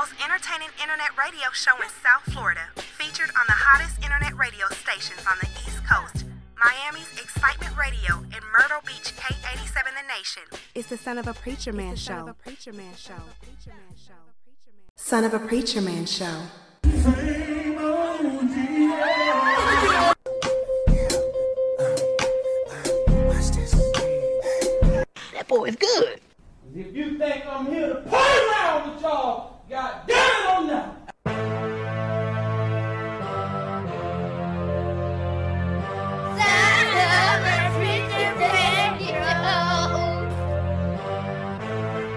most entertaining internet radio show in South Florida, featured on the hottest internet radio stations on the East Coast. Miami's Excitement Radio and Myrtle Beach K87 The Nation. It's the son of a preacher man show. Son of a preacher man show. Son of a preacher man show. That boy is good. If you think I'm here to play around with y'all, God damn it, I'm not.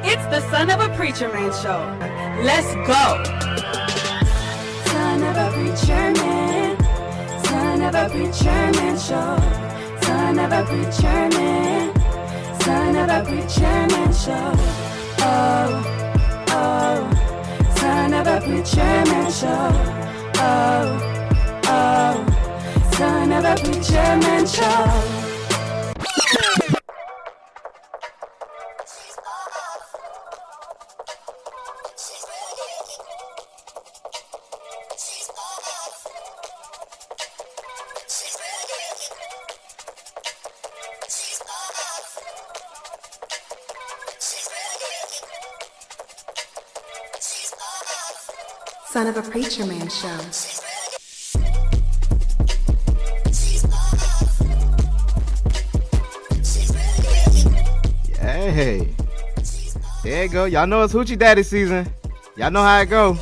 It's the Son of a Preacher Man show. Let's go. Son of a preacher man, son of a preacher man show, son of a preacher man, son of a preacher man show. Oh, oh, son of a preacher man show. Oh, oh, son of a preacher show. Son of a preacher man show. Hey, there you go. Y'all know it's Hoochie Daddy season. Y'all know how it go.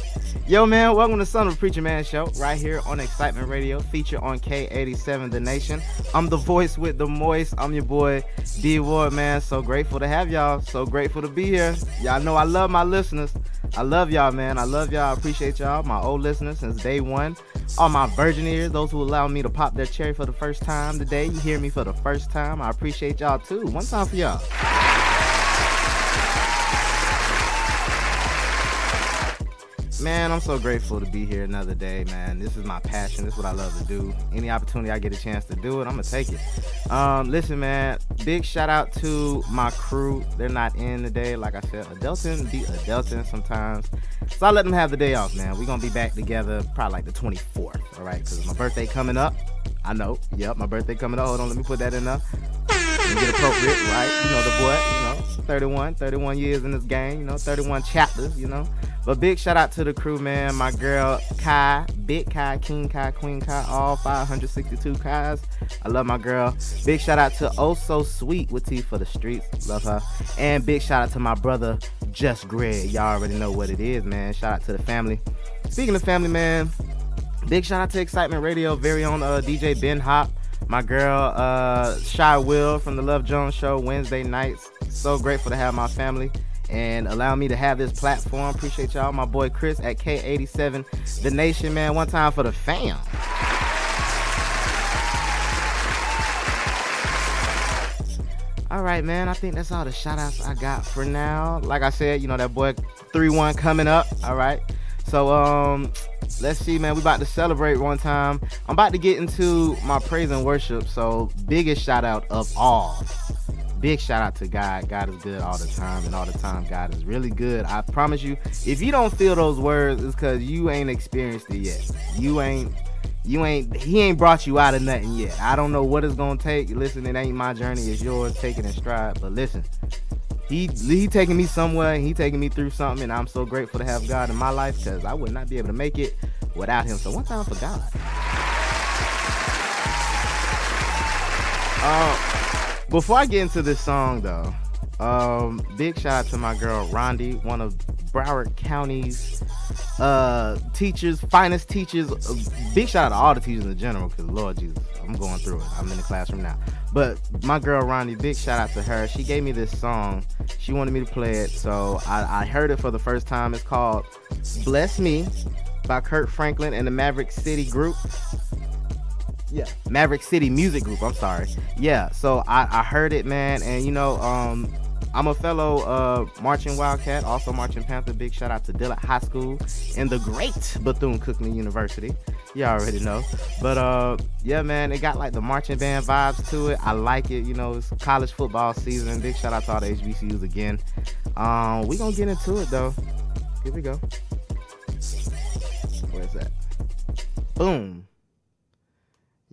Yo, man, welcome to Son of a Preacher Man Show right here on Excitement Radio, featured on K87 The Nation. I'm the voice with the moist. I'm your boy D Ward, man. So grateful to have y'all. So grateful to be here. Y'all know I love my listeners. I love y'all, man. I love y'all. I appreciate y'all, my old listeners since day one. All my virgin ears, those who allow me to pop their cherry for the first time today. You hear me for the first time. I appreciate y'all too. One time for y'all. Man, I'm so grateful to be here another day, man. This is my passion. This is what I love to do. Any opportunity I get a chance to do it, I'm gonna take it. Um, listen, man, big shout out to my crew. They're not in today, like I said. Adelton be Adelton sometimes. So I let them have the day off, man. We're gonna be back together probably like the 24th, all right? Because my birthday coming up. I know. Yep, my birthday coming up. Hold on, let me put that in there. Get appropriate, right? You know, the boy, you know, 31, 31 years in this game, you know, 31 chapters, you know. But big shout out to the crew, man. My girl Kai, Big Kai, King Kai, Queen Kai, all 562 Kais. I love my girl. Big shout out to Oh So Sweet with T for the Streets. Love her. And big shout out to my brother Just Greg. Y'all already know what it is, man. Shout out to the family. Speaking of family, man, big shout out to Excitement Radio, very own uh, DJ Ben Hop. My girl uh, Shy Will from the Love Jones Show Wednesday nights. So grateful to have my family and allow me to have this platform. Appreciate y'all. My boy Chris at K87 The Nation, man. One time for the fam. All right, man. I think that's all the shout outs I got for now. Like I said, you know, that boy 3 1 coming up. All right. So, um, let's see, man. We about to celebrate one time. I'm about to get into my praise and worship. So, biggest shout out of all big shout out to God. God is good all the time, and all the time, God is really good. I promise you, if you don't feel those words, it's because you ain't experienced it yet. You ain't, you ain't, He ain't brought you out of nothing yet. I don't know what it's gonna take. Listen, it ain't my journey, it's yours. Take it stride. But listen, He He taking me somewhere, He taking me through something, and I'm so grateful to have God in my life because I would not be able to make it without Him. So one time for God. Um. Before I get into this song, though, um, big shout out to my girl Rondi, one of Broward County's uh, teachers, finest teachers. Uh, big shout out to all the teachers in general, because Lord Jesus, I'm going through it. I'm in the classroom now. But my girl Rondi, big shout out to her. She gave me this song. She wanted me to play it, so I, I heard it for the first time. It's called "Bless Me" by Kirk Franklin and the Maverick City Group. Yeah, Maverick City Music Group. I'm sorry. Yeah, so I, I heard it, man, and you know, um, I'm a fellow uh, marching Wildcat, also marching Panther. Big shout out to Dillard High School and the great Bethune Cookman University. You already know, but uh, yeah, man, it got like the marching band vibes to it. I like it. You know, it's college football season. Big shout out to all the HBCUs again. Um, we gonna get into it though. Here we go. Where's that? Boom.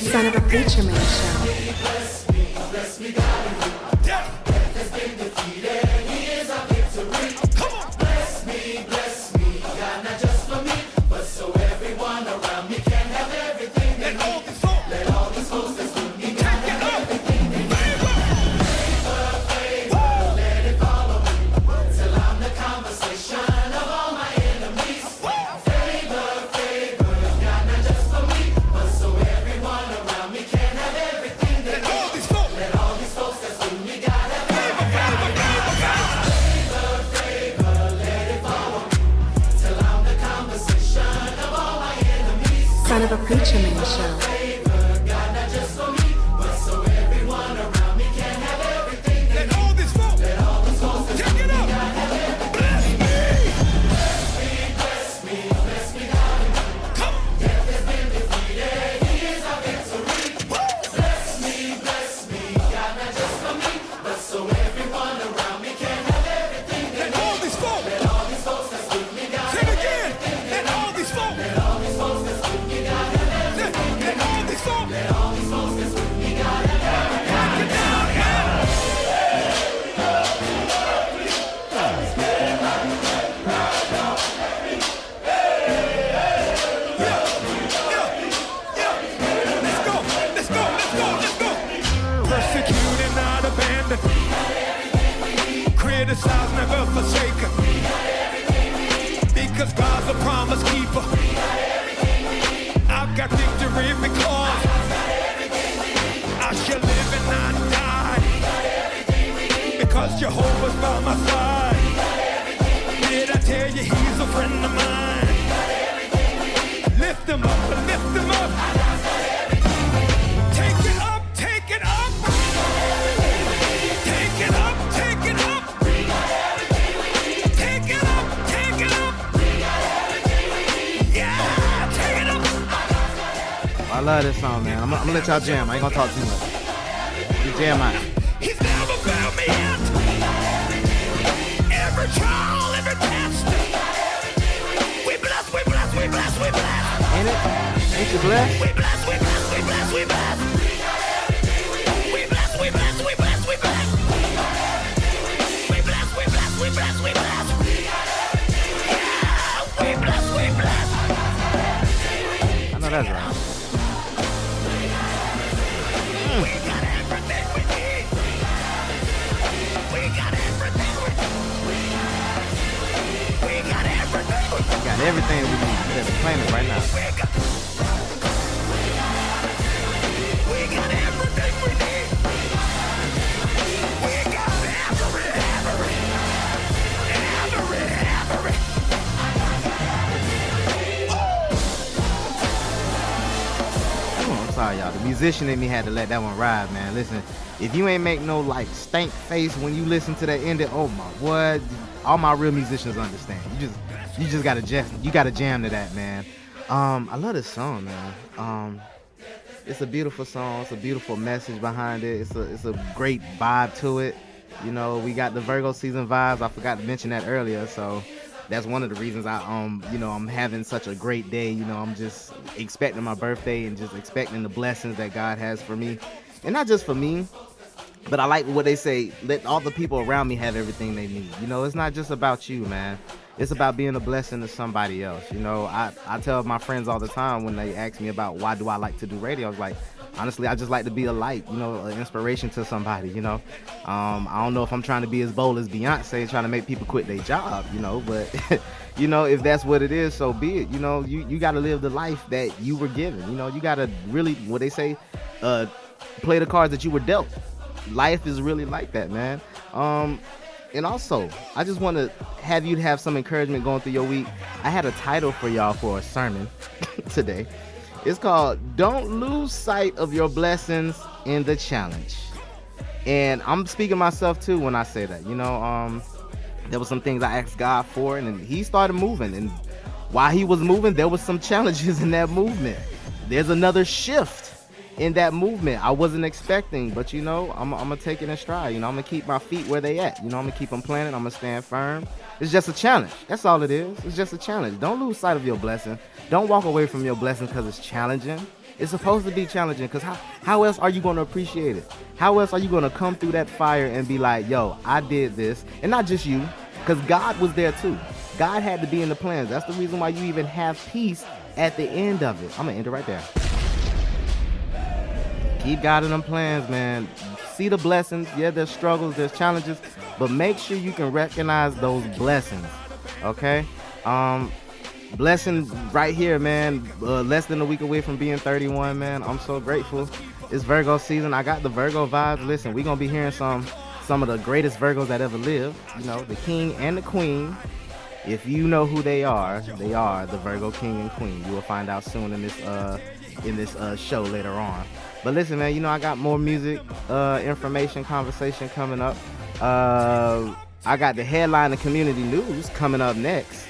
Son of a Preacher Man Show. Preacher Man Show. Criticized, never forsaken. Because God's a promise keeper. I've got victory because I got everything we need. I shall live and not die. Because Jehovah's by my side. Did I tell you he's a friend of mine? Lift him up, and lift him up. I love this song, man. I'm, I'm gonna let y'all jam. I ain't gonna talk too much. You jam out. He's never found me yet. Every trial, every test. We bless, we bless, we bless, we bless. Ain't it? Ain't you blessed? We bless, we bless, we bless, we bless. We bless, everything we need. Let's claim it right now. I'm sorry, y'all. The musician in me had to let that one ride, man. Listen, if you ain't make no like stank face when you listen to that ending, oh my, what? All my real musicians understand. You just, gotta jam, you gotta jam to that, man. Um, I love this song, man. Um, it's a beautiful song. It's a beautiful message behind it. It's a, it's a great vibe to it. You know, we got the Virgo season vibes. I forgot to mention that earlier, so that's one of the reasons I um you know I'm having such a great day. You know, I'm just expecting my birthday and just expecting the blessings that God has for me, and not just for me, but I like what they say. Let all the people around me have everything they need. You know, it's not just about you, man. It's about being a blessing to somebody else. You know, I, I tell my friends all the time when they ask me about why do I like to do radio, I was like, honestly, I just like to be a light, you know, an inspiration to somebody, you know. Um, I don't know if I'm trying to be as bold as Beyonce, trying to make people quit their job, you know, but you know, if that's what it is, so be it. You know, you, you gotta live the life that you were given. You know, you gotta really what they say, uh, play the cards that you were dealt. Life is really like that, man. Um, and also, I just want to have you have some encouragement going through your week. I had a title for y'all for a sermon today, It's called Don't Lose Sight of Your Blessings in the Challenge. And I'm speaking myself too when I say that. You know, um, there was some things I asked God for, and He started moving. And while He was moving, there was some challenges in that movement. There's another shift in that movement I wasn't expecting, but you know, I'm, I'm gonna take it in stride. You know, I'm gonna keep my feet where they at. You know, I'm gonna keep them planted. I'm gonna stand firm. It's just a challenge. That's all it is. It's just a challenge. Don't lose sight of your blessing. Don't walk away from your blessing because it's challenging. It's supposed to be challenging because how, how else are you going to appreciate it? How else are you going to come through that fire and be like, yo, I did this? And not just you, because God was there too. God had to be in the plans. That's the reason why you even have peace at the end of it. I'm going to end it right there. Keep God in them plans, man. See the blessings. Yeah, there's struggles, there's challenges, but make sure you can recognize those blessings. Okay? Um, blessing right here, man. Uh, less than a week away from being 31, man. I'm so grateful. It's Virgo season. I got the Virgo vibes. Listen, we're gonna be hearing some some of the greatest Virgos that ever lived. You know, the king and the queen. If you know who they are, they are the Virgo king and queen. You will find out soon in this uh in this uh show later on. But listen, man, you know I got more music, uh, information, conversation coming up. Uh, I got the headline of community news coming up next.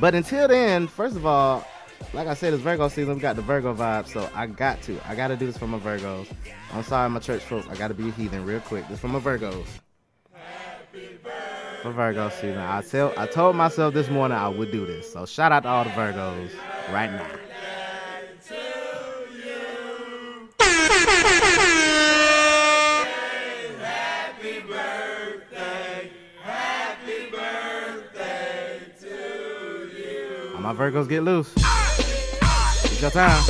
But until then, first of all, like I said, it's Virgo season. We got the Virgo vibe, so I got to. I got to do this for my Virgos. I'm sorry, my church folks. I got to be a heathen real quick. This for my Virgos. For Virgo season, I tell, I told myself this morning I would do this. So shout out to all the Virgos right now. My Virgos get loose. It's your time.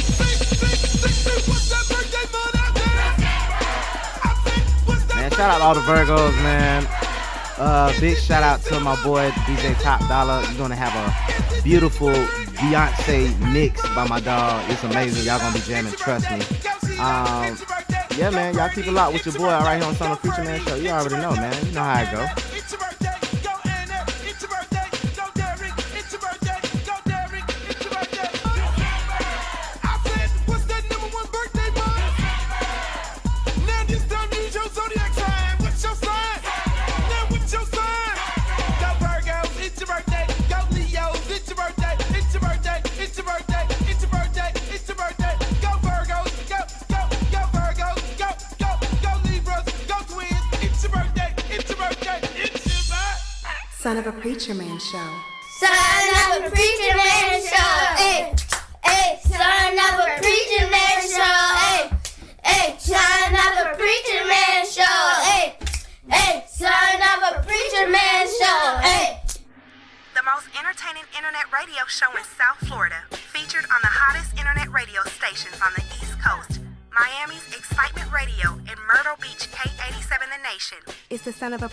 Man, shout out all the Virgos, man. Uh, big shout out to my boy DJ Top Dollar. You're gonna have a beautiful Beyonce mix by my dog. It's amazing. Y'all gonna be jamming. Trust me. Um, yeah, man. Y'all keep it locked with your boy right here on Son of Preacher Man Show. You already know, man. You know how it go. Of a Preacher Man Show. Son of a preacher man show. Hey,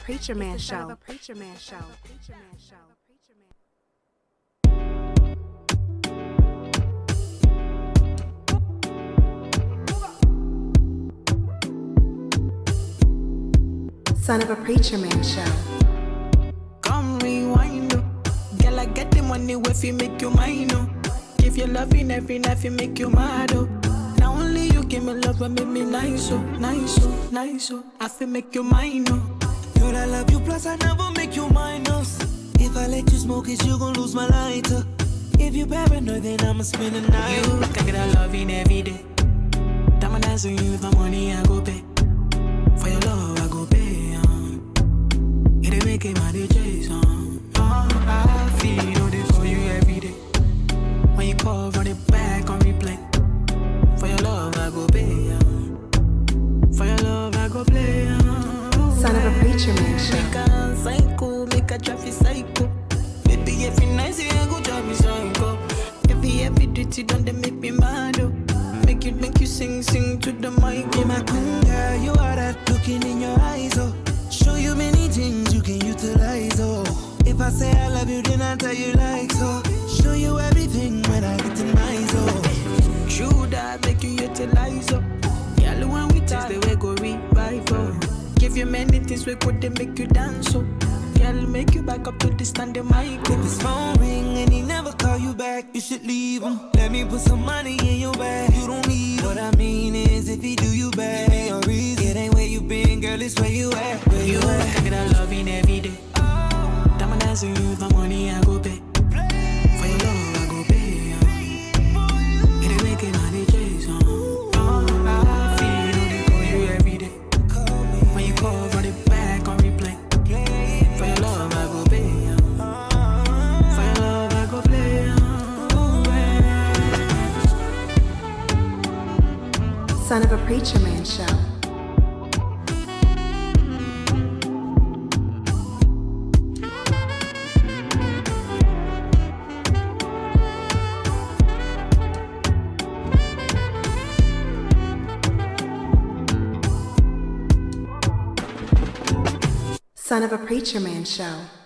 Preacher Man Show. Son of a Preacher Man Show. Preacher Man Show. Son of a Preacher Man Show. Come rewind. Girl, I get the money if you make you mine, oh. Give you loving every night, you make you mad, oh. Now only you give me love and make me nice, oh, nice, oh, nice, oh. I feel make you mine, oh. Girl, I love you, plus I never make you minus. If I let you smoke it, you gon' lose my lighter. If you paranoid, then I'ma spend the night. You can get a loving every day. Diamond dance on you with my money, I go pay. For your love, I go pay. Um. It ain't making my DJs um. Preacher Man Show.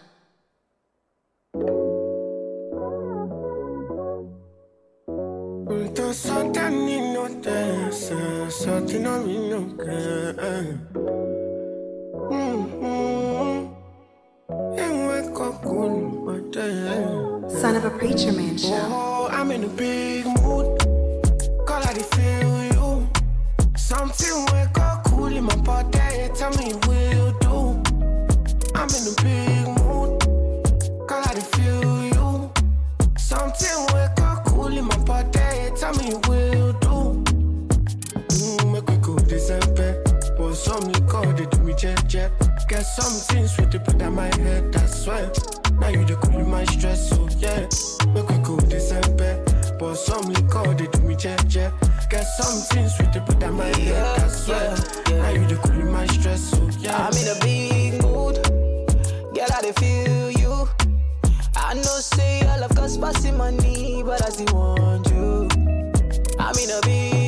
Liquor they do me jet jet. Get some things with the put on my head. I swear. Now you the cool my stress, so yeah. Make we go December. But some liquor they do me jet jet. Get some things with the put on my head. I swear. Now you the cool my stress, so yeah. I'm in a big mood. Girl, I feel you. I know say all of us passing money, but I still want you. I'm in a big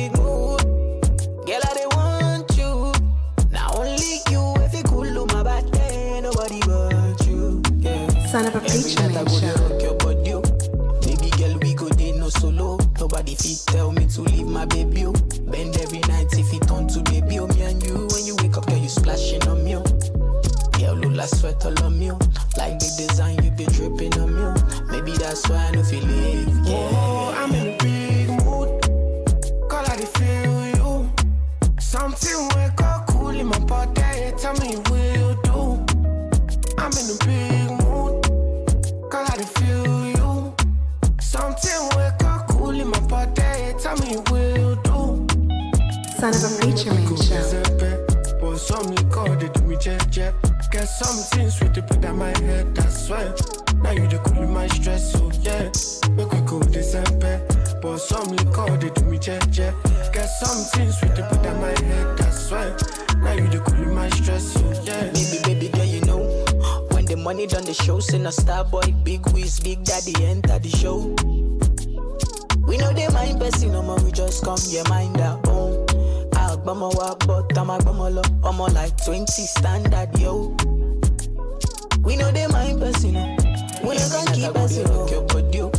Son of a Every Preacher night I Man go dey Show. rock your body, oh. Baby girl, we go dey no solo. Nobody fit tell me to leave my baby. Oh. Bend every night if it turn to baby. Oh, me and you, when you wake up, girl, you splashing on me. Oh. Yeah, Lula sweat all on me. oh. Like the design you be dripping on me. oh. Maybe that's why I don't feel it. Yeah. Oh, I'm in a big mood. Call I feel you. Something wake up cool in my body. Tell me will do. I'm in a big Son of a Preacher Man Show. Get the put on my head. I swear. Now you the cool my stress, so yeah. Make we go December. But some me. Get put on my head. I swear. Now you the cool my stress, so yeah. Baby, baby girl, you know When the money done the show Send a star boy, big whiz, big daddy enter the show We know they mind person, no more we just come, yeah, mind our own Agbama wa but I'm agbama lo I'm like 20 standard, yo We know they mind person, no We no can keep person, no your body, oh.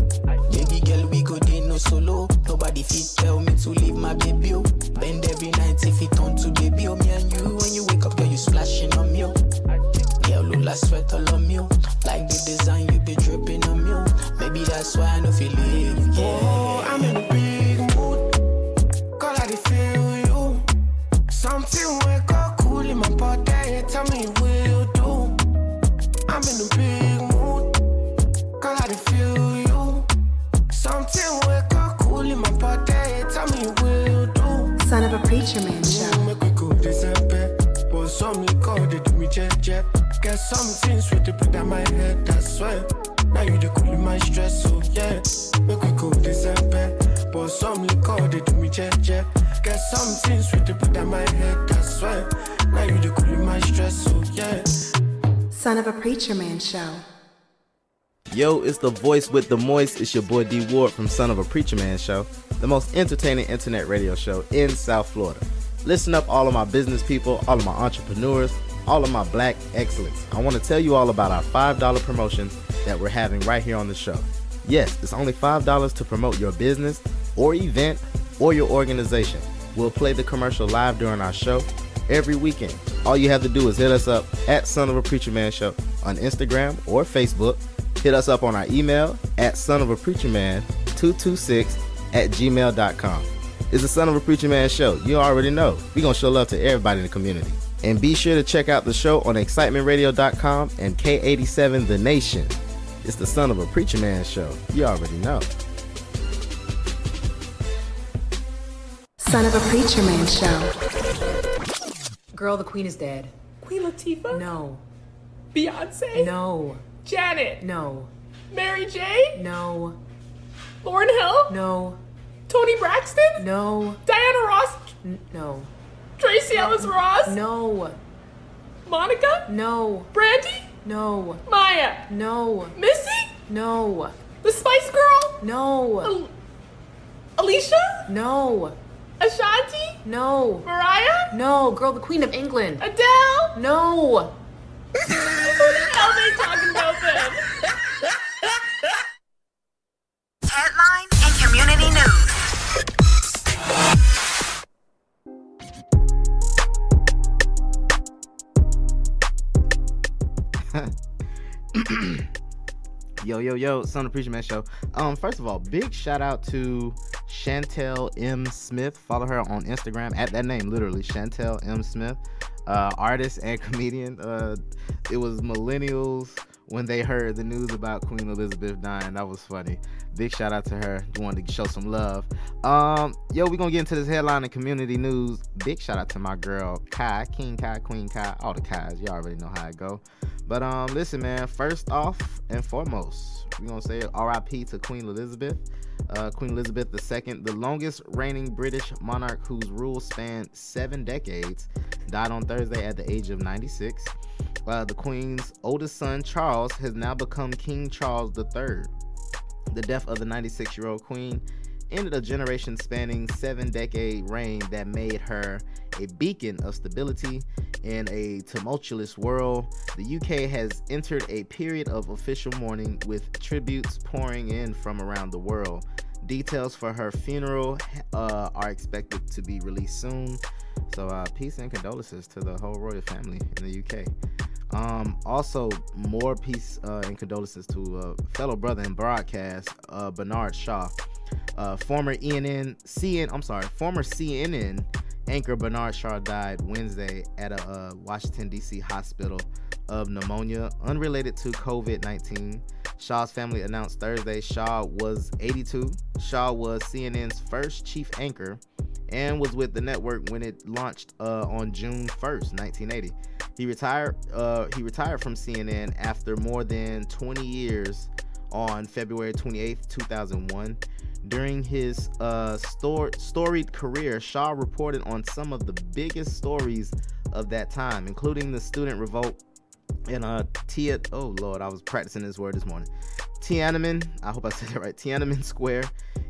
Baby girl, we go dey no solo Nobody fit tell me to leave my baby, oh. Bend every night if it turn to baby, oh. Me and you, when you wake up, girl, you splashing on me, oh. Girl, Lula sweat all on me. Like the design you be dripping on me. Maybe that's why I don't feel it, yeah. Oh, I'm in Something wake up cool in my body. Tell me will do. I'm in a big mood. Call I feel you. Something cool in my body. Tell me will do. Son of a Preacher Man Show. Make we go December. But some liquor they do me jet. Get some things with the put on my head. I swear. Now you the cool in my stress, so yeah. Make we go December. But some liquor they do me jet jet. Get some things with the put on my head. I swear. Now you the cool my stress, so yeah. Son of a Preacher Man Show. Yo, it's the voice with the moist. It's your boy D Ward from Son of a Preacher Man Show, the most entertaining internet radio show in South Florida. Listen up, all of my business people, all of my entrepreneurs, all of my black excellence. I want to tell you all about our $5 promotion that we're having right here on the show. Yes, it's only $5 to promote your business or event or your organization. We'll play the commercial live during our show every weekend. All you have to do is hit us up at Son of a Preacher Man Show on Instagram or Facebook. Hit us up on our email at son of a preacher man 226 at gmail.com. It's the Son of a Preacher Man show. You already know. We're going to show love to everybody in the community. And be sure to check out the show on excitementradio.com and K87 The Nation. It's the Son of a Preacher Man show. You already know. Son of a Preacher Man show. Girl, the queen is dead. Queen Latifah? No. Beyonce? No. Janet? No. Mary J? No. Lauryn Hill? No. Toni Braxton? No. Diana Ross? N- no. Tracee Ellis Ross? No. Monica? No. Brandy? No. Maya? No. Missy? No. The Spice Girl? No. Al- Alicia? No. Ashanti? No. Mariah? No. Girl, the queen of England. Adele? No. Who the hell they talking about then? Headline and community news. Yo, yo, yo, Son of Preacher Man Show. Um, first of all, big shout out to Chantel M. Smith. Follow her on Instagram at that name, literally, Chantel M. Smith. Uh, artist and comedian. Uh, it was millennials when they heard the news about Queen Elizabeth dying. That was funny. Big shout out to her. Wanted to show some love. Um, yo, we're gonna get into this headline and community news. Big shout out to my girl Kai, King Kai, Queen Kai, all the Kais. Y'all already know how it go. But um, listen, man. First off and foremost, we gonna say R.I.P. to Queen Elizabeth. Uh, Queen Elizabeth II, the longest reigning British monarch whose rule spanned seven decades, died on Thursday at the age of 96. Uh, the Queen's oldest son, Charles, has now become King Charles III. The death of the 96 year old Queen ended a generation spanning seven decade reign that made her a beacon of stability in a tumultuous world. The UK has entered a period of official mourning with tributes pouring in from around the world. Details for her funeral uh, are expected to be released soon. So, uh, peace and condolences to the whole royal family in the UK. Um, also, more peace uh, and condolences to uh, fellow brother in broadcast, uh, Bernard Shaw. Uh, former ENN, CN, I'm sorry, former CNN anchor Bernard Shaw died Wednesday at a uh, Washington, D.C. hospital of pneumonia unrelated to COVID 19. Shaw's family announced Thursday Shaw was 82. Shaw was CNN's first chief anchor and was with the network when it launched uh, on June 1st, 1980. He retired. Uh, he retired from CNN after more than 20 years on February 28th, 2001. During his uh, stor- storied career, Shaw reported on some of the biggest stories of that time, including the student revolt in uh, Tia. Oh Lord, I was practicing this word this morning. Tiananmen. I hope I said it right. Tiananmen Square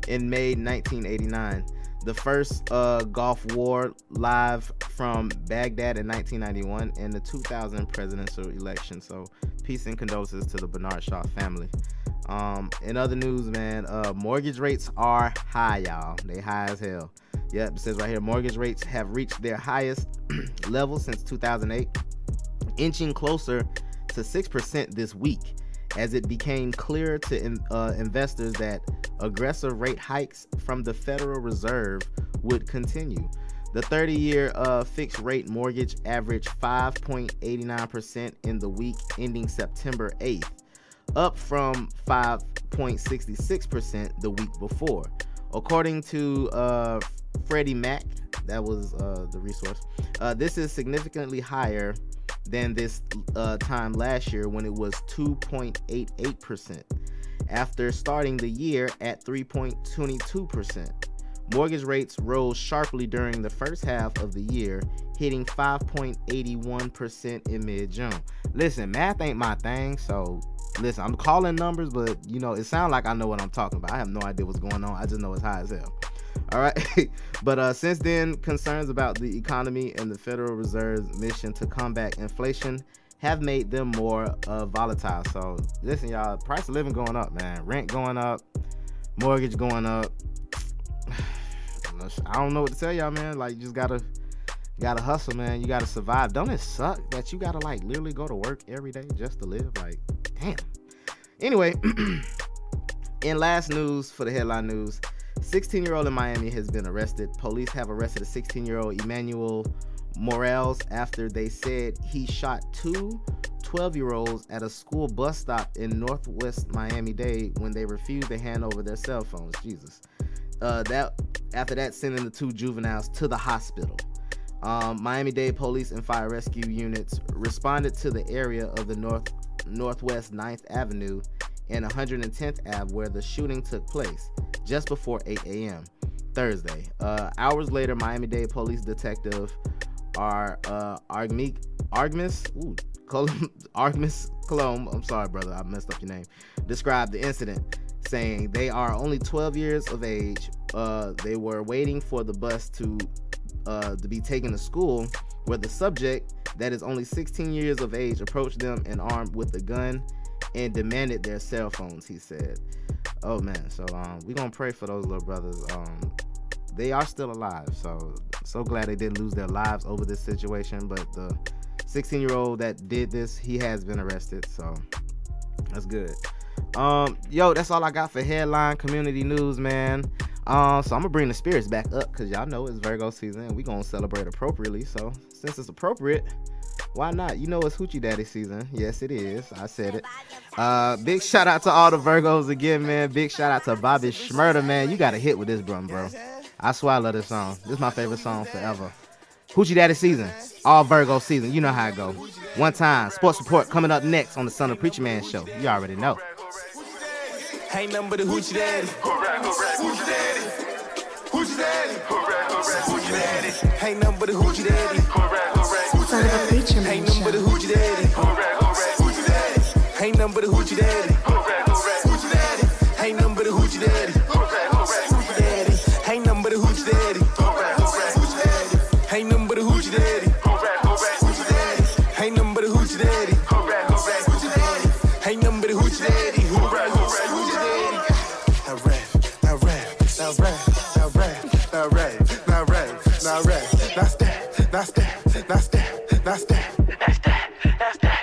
in May 1989 the first uh, Gulf War live from Baghdad in 1991, and the 2000 presidential election. So, peace and condolences to the Bernard Shaw family. Um, in other news, man, uh, mortgage rates are high, y'all. They high as hell. Yep, it says right here, mortgage rates have reached their highest level since 2008, inching closer to 6% this week as it became clear to uh, investors that aggressive rate hikes from the Federal Reserve would continue. The 30 year uh, fixed rate mortgage averaged 5.89% in the week ending September 8th, up from 5.66% the week before. According to uh, Freddie Mac, that was uh, the resource, uh, this is significantly higher than this uh, time last year when it was 2.88%, after starting the year at 3.22%. Mortgage rates rose sharply during the first half of the year, hitting 5.81% in mid June. Listen, math ain't my thing, so listen, I'm calling numbers, but you know, it sounds like I know what I'm talking about. I have no idea what's going on, I just know it's high as hell. All right. but uh, since then, concerns about the economy and the Federal Reserve's mission to combat inflation have made them more uh, volatile. So listen, y'all, price of living going up, man. Rent going up, mortgage going up. I don't know what to tell y'all, man. Like, you just gotta gotta hustle, man. You gotta survive. Don't it suck that you gotta like literally go to work every day just to live? Like, damn. Anyway, in last news for the headline news, 16 year old in Miami has been arrested. Police have arrested a 16 year old Emmanuel Morales after they said he shot two 12 year olds at a school bus stop in northwest Miami Dade when they refused to hand over their cell phones. Jesus. Uh, that after that, sending the two juveniles to the hospital. Um, Miami Dade police and fire rescue units responded to the area of the north northwest 9th Avenue and 110th Ave where the shooting took place just before 8 a.m. Thursday. Uh, hours later, Miami Dade police detective are uh, Argmic, Argmis, Argmis I'm sorry, brother, I messed up your name, described the incident, saying they are only 12 years of age. Uh, they were waiting for the bus to uh, to be taken to school, where the subject, that is only 16 years of age, approached them and armed with a gun and demanded their cell phones. He said, "Oh man, so um, we gonna pray for those little brothers. Um, they are still alive. So so glad they didn't lose their lives over this situation. But the 16 year old that did this, he has been arrested. So that's good. Um, yo, that's all I got for headline community news, man. Um, so I'm gonna bring the spirits back up because y'all know it's Virgo season we gonna celebrate appropriately. So since it's appropriate, why not? You know it's Hoochie Daddy season. Yes, it is. I said it. Uh, big shout out to all the Virgos again, man. Big shout out to Bobby Shmurda, man. You got a hit with this, bro, bro. I swear I love this song. This is my favorite song forever. Hoochie Daddy season. All Virgo season. You know how it go. One time. Sports report coming up next on the Son of Preacher Man show. You already know. Ain't nothing but a hoochie daddy. Hoochie daddy. Hoochie daddy. Hoochie daddy. Ain't nothing but a hoochie daddy. Son of a preacher man Ain't nothing but a hoochie daddy. Hoochie daddy. Ain't nothing but a hoochie daddy. Hoochie daddy. Ain't nothing but a hoochie daddy. Hoochie daddy. Ain't nothing but a hoochie daddy. Hoochie daddy. Ain't nothing but a hoochie daddy. Hoochie daddy. Ain't nothing but a hoochie daddy. Hoochie daddy. Ain't nothing but a hoochie daddy. Hoochie daddy. Now rap, now rap, now rap, now rap, now rap, now rap, now rap, now now step, now step, now step.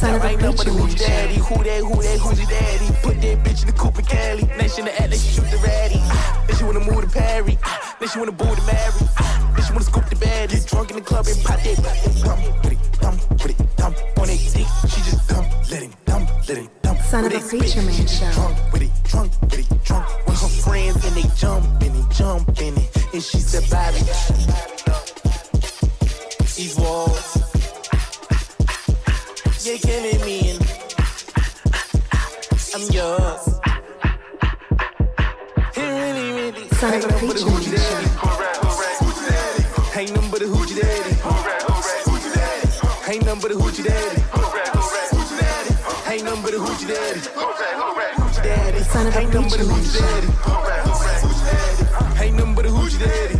Son of a Ain't nothing but preacher a man hoochie daddy. Who that, who that, who's your daddy? Put that bitch in the coupe and Cali. Nation to act like she shoot the ratty. Ah, Then she wanna move to Perry. Ah, Then she wanna boo to Mary. Ah, Then she wanna scoop the bed. Get drunk in the club and pop that, pop that. Dumb with it, dumb with it, dumb on that dick. She just dumb, let him dumb, let him dumb. Son of a preacher man show. Drunk with it, drunk with it, drunk with her friends and they jump and they jump in it. And she said, Bobby, these walls, you're killing me I'm yours. It really, really Son of ain't nothing but man hoochie daddy. Ain't nothing but a hoochie daddy. Ain't nothing but a hoochie daddy. Ain't nothing but a hoochie daddy. Hoochie daddy. A Ain't nothing but a hoochie daddy. Ain't nothing but a hoochie daddy.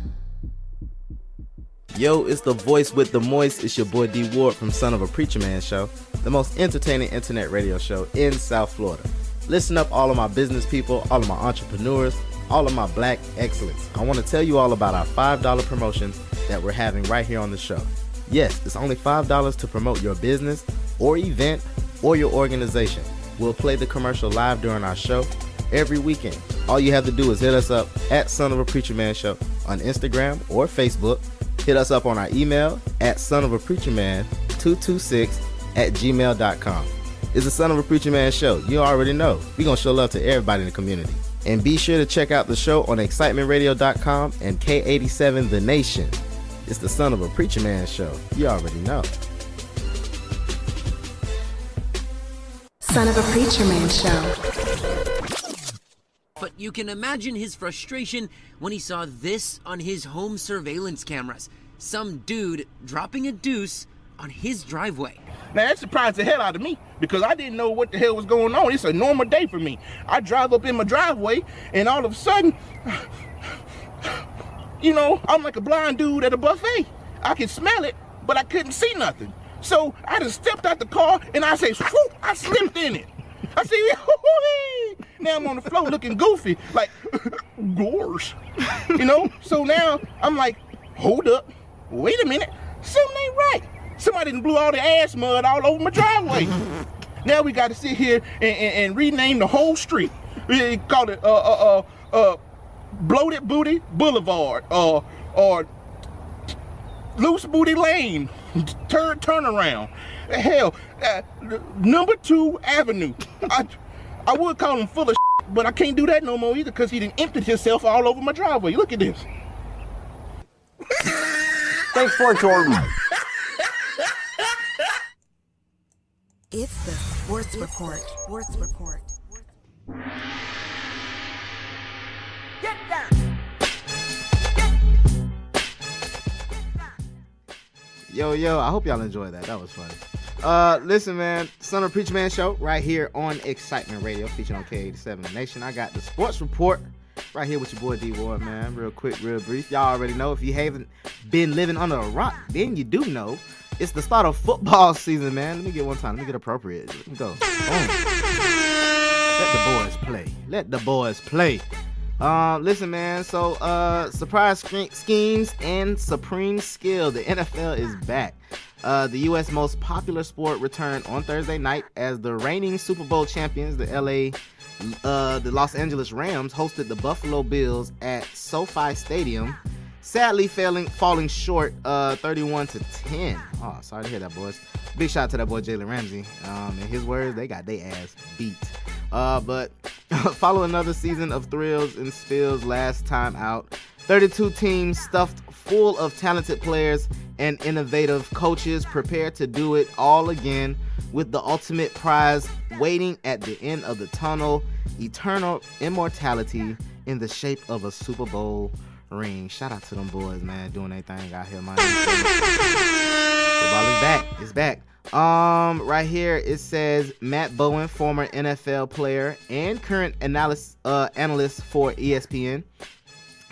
Yo, it's the voice with the moist. It's your boy D Ward from Son of a Preacher Man Show, the most entertaining internet radio show in South Florida. Listen up, all of my business people, all of my entrepreneurs, all of my black excellence. I want to tell you all about our $5 promotions that we're having right here on the show. Yes, it's only $5 to promote your business or event or your organization. We'll play the commercial live during our show every weekend. All you have to do is hit us up at Son of a Preacher Man Show on Instagram or Facebook. Hit us up on our email at son of a preacher man 226 at gmail.com. It's the Son of a Preacher Man show. You already know. We're to show love to everybody in the community. And be sure to check out the show on excitementradio.com and K87 The Nation. It's the Son of a Preacher Man show. You already know. Son of a preacher man show. But you can imagine his frustration when he saw this on his home surveillance cameras. Some dude dropping a deuce on his driveway. Now that surprised the hell out of me because I didn't know what the hell was going on. It's a normal day for me. I drive up in my driveway and all of a sudden, you know, I'm like a blind dude at a buffet. I can smell it, but I couldn't see nothing. So I just stepped out the car and I say, I slipped in it. I see, now I'm on the floor looking goofy, like, gores, you know? So now I'm like, hold up, wait a minute, something ain't right. Somebody blew all the ass mud all over my driveway. now we got to sit here and, and, and rename the whole street. We call it uh uh uh uh bloated booty boulevard or or loose booty lane. Turn turnaround. Hell, uh, number two avenue. I I would call him full of shit, but I can't do that no more either because he didn't emptied himself all over my driveway. Look at this. Thanks for it, Jordan. It's the Sports Report. Sports Report. Get down. Yo, yo, I hope y'all enjoyed that. That was funny. Uh, listen, man, Son of Preacher Man show right here on Excitement Radio, featuring on K87 Nation. I got the sports report right here with your boy D Ward, man. Real quick, real brief. Y'all already know if you haven't been living under a rock, then you do know it's the start of football season, man. Let me get one time. Let me get appropriate. Let me go. Boom. Let the boys play. Let the boys play. Uh, listen, man. So, uh, surprise sch- schemes and supreme skill. The NFL is back. Uh, the U.S. most popular sport returned on Thursday night as the reigning Super Bowl champions, the LA, uh, the Los Angeles Rams, hosted the Buffalo Bills at SoFi Stadium. Sadly, failing, falling short, uh, 31 to 10. Oh, sorry to hear that, boys. Big shout out to that boy Jalen Ramsey. Um, in his words, they got their ass beat. Uh, but follow another season of thrills and spills last time out. 32 teams stuffed full of talented players and innovative coaches prepare to do it all again with the ultimate prize waiting at the end of the tunnel eternal immortality in the shape of a Super Bowl ring. Shout out to them boys, man, doing their thing out here, man. Football is back. It's back. Um, right here it says Matt Bowen, former NFL player and current analyst uh, analyst for ESPN,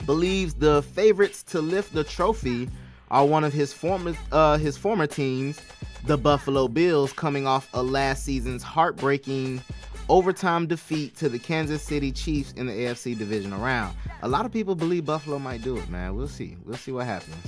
believes the favorites to lift the trophy are one of his former uh, his former teams, the Buffalo Bills, coming off a last season's heartbreaking overtime defeat to the Kansas City Chiefs in the AFC divisional round. A lot of people believe Buffalo might do it, man. We'll see. We'll see what happens.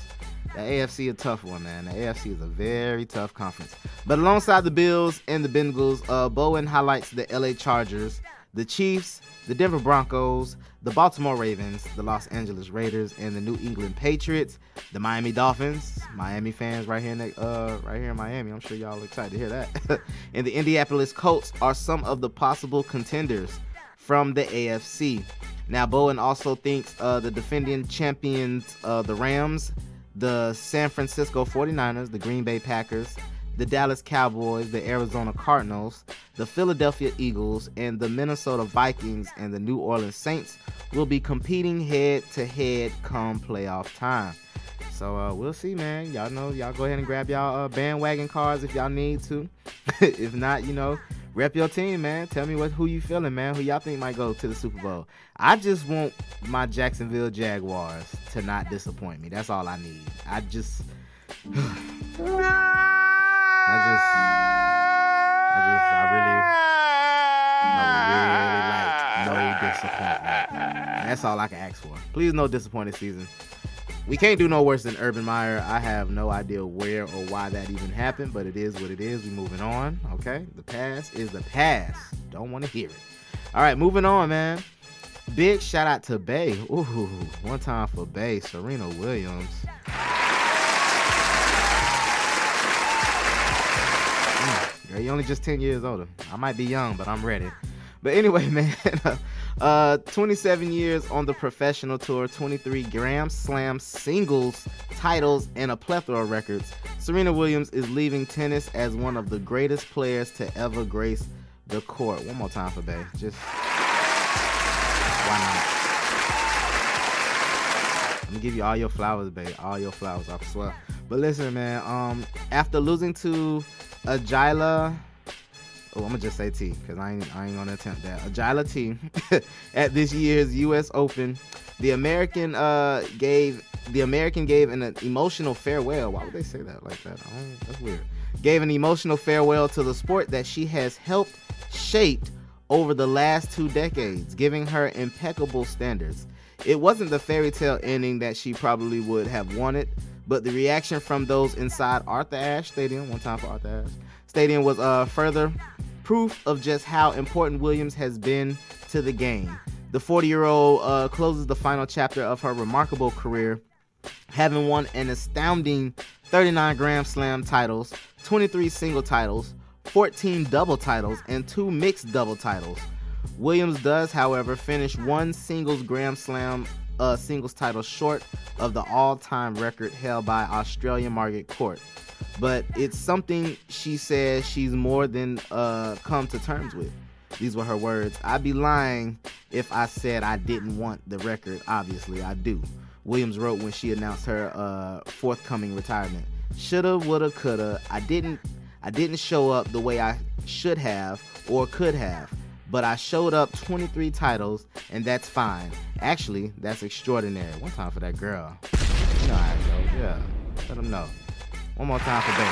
The AFC a tough one, man. The AFC is a very tough conference. But alongside the Bills and the Bengals, uh, Bowen highlights the LA Chargers, the Chiefs, the Denver Broncos, the Baltimore Ravens, the Los Angeles Raiders, and the New England Patriots, the Miami Dolphins, Miami fans right here in the, uh, right here in Miami. I'm sure y'all excited to hear that. and the Indianapolis Colts are some of the possible contenders from the AFC. Now, Bowen also thinks uh, the defending champions, uh, the Rams, the San Francisco 49ers, the Green Bay Packers, the Dallas Cowboys, the Arizona Cardinals, the Philadelphia Eagles, and the Minnesota Vikings and the New Orleans Saints will be competing head to head come playoff time. So uh, we'll see, man. Y'all know, y'all go ahead and grab y'all uh, bandwagon cards if y'all need to. if not, you know, rep your team, man. Tell me what who you feeling, man. Who y'all think might go to the Super Bowl? I just want my Jacksonville Jaguars to not disappoint me. That's all I need. I just, I just, I just, I really, I really like no disappointment. That's all I can ask for. Please, no disappointed season. We can't do no worse than Urban Meyer. I have no idea where or why that even happened, but it is what it is. We moving on. Okay, the past is the past. Don't want to hear it. All right, moving on, man. Big shout out to Bay. Ooh, one time for Bay, Serena Williams. Girl, you only just 10 years older. I might be young, but I'm ready. But anyway, man, uh, 27 years on the professional tour, 23 Grand Slam singles titles, and a plethora of records. Serena Williams is leaving tennis as one of the greatest players to ever grace the court. One more time for Bay. Just why not? I'm gonna give you all your flowers, babe. All your flowers, I swear. But listen, man. Um, after losing to Agila, oh, I'm gonna just say T because I ain't I ain't gonna attempt that. Agila T at this year's U.S. Open, the American uh gave the American gave an emotional farewell. Why would they say that like that? That's weird. Gave an emotional farewell to the sport that she has helped shape over the last two decades, giving her impeccable standards. It wasn't the fairy tale ending that she probably would have wanted, but the reaction from those inside Arthur Ashe Stadium, one time for Arthur Ashe Stadium, was uh, further proof of just how important Williams has been to the game. The 40 year old uh, closes the final chapter of her remarkable career, having won an astounding 39 Grand Slam titles, 23 single titles, 14 double titles, and two mixed double titles. Williams does, however, finish one singles Grand Slam uh, singles title short of the all-time record held by Australian Margaret Court. But it's something she says she's more than uh, come to terms with. These were her words. I'd be lying if I said I didn't want the record. Obviously, I do. Williams wrote when she announced her uh, forthcoming retirement. Shoulda, woulda, coulda. I didn't. I didn't show up the way I should have or could have, but I showed up 23 titles, and that's fine. Actually, that's extraordinary. One time for that girl. You know how it. Yeah. Let them know. One more time for Baby.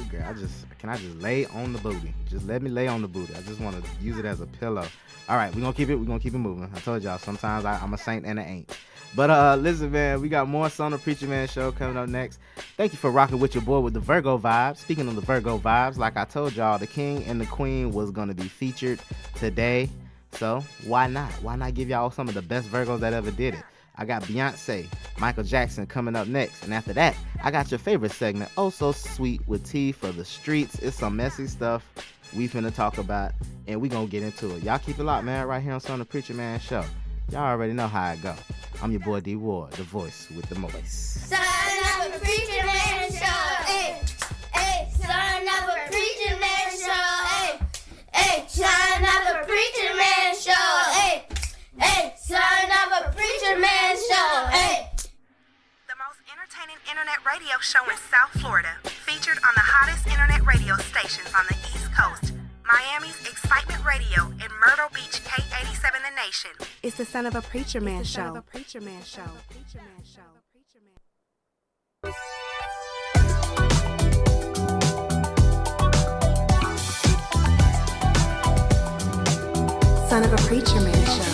Ooh, girl, I just can I just lay on the booty? Just let me lay on the booty. I just want to use it as a pillow. All right, we're gonna keep it. We're gonna keep it moving. I told y'all sometimes I, I'm a saint and I ain't. But uh, listen, man, we got more Son of Preacher Man show coming up next. Thank you for rocking with your boy with the Virgo vibes. Speaking of the Virgo vibes, like I told y'all, the King and the Queen was gonna be featured today. So why not? Why not give y'all some of the best Virgos that ever did it? I got Beyonce, Michael Jackson coming up next. And after that, I got your favorite segment, Oh So Sweet with T for the streets. It's some messy stuff we finna talk about, and we gonna get into it. Y'all keep it locked, man, right here on Son of Preacher Man Show. Y'all already know how it go. I'm your boy D Ward, the voice with the voice. Son of a preacher man show. Hey, hey, son of a preacher man show. Hey, hey, son of a preacher man show. Hey, hey, son of a preacher man show. Hey. The most entertaining internet radio show in South Florida, featured on the hottest internet radio stations on the East Coast. Miami's Excitement Radio and Myrtle Beach K87 The Nation. It's the Son of a Preacher Man It's the Son of a Preacher Man show. Preacher Man show. Son of a Preacher Man show.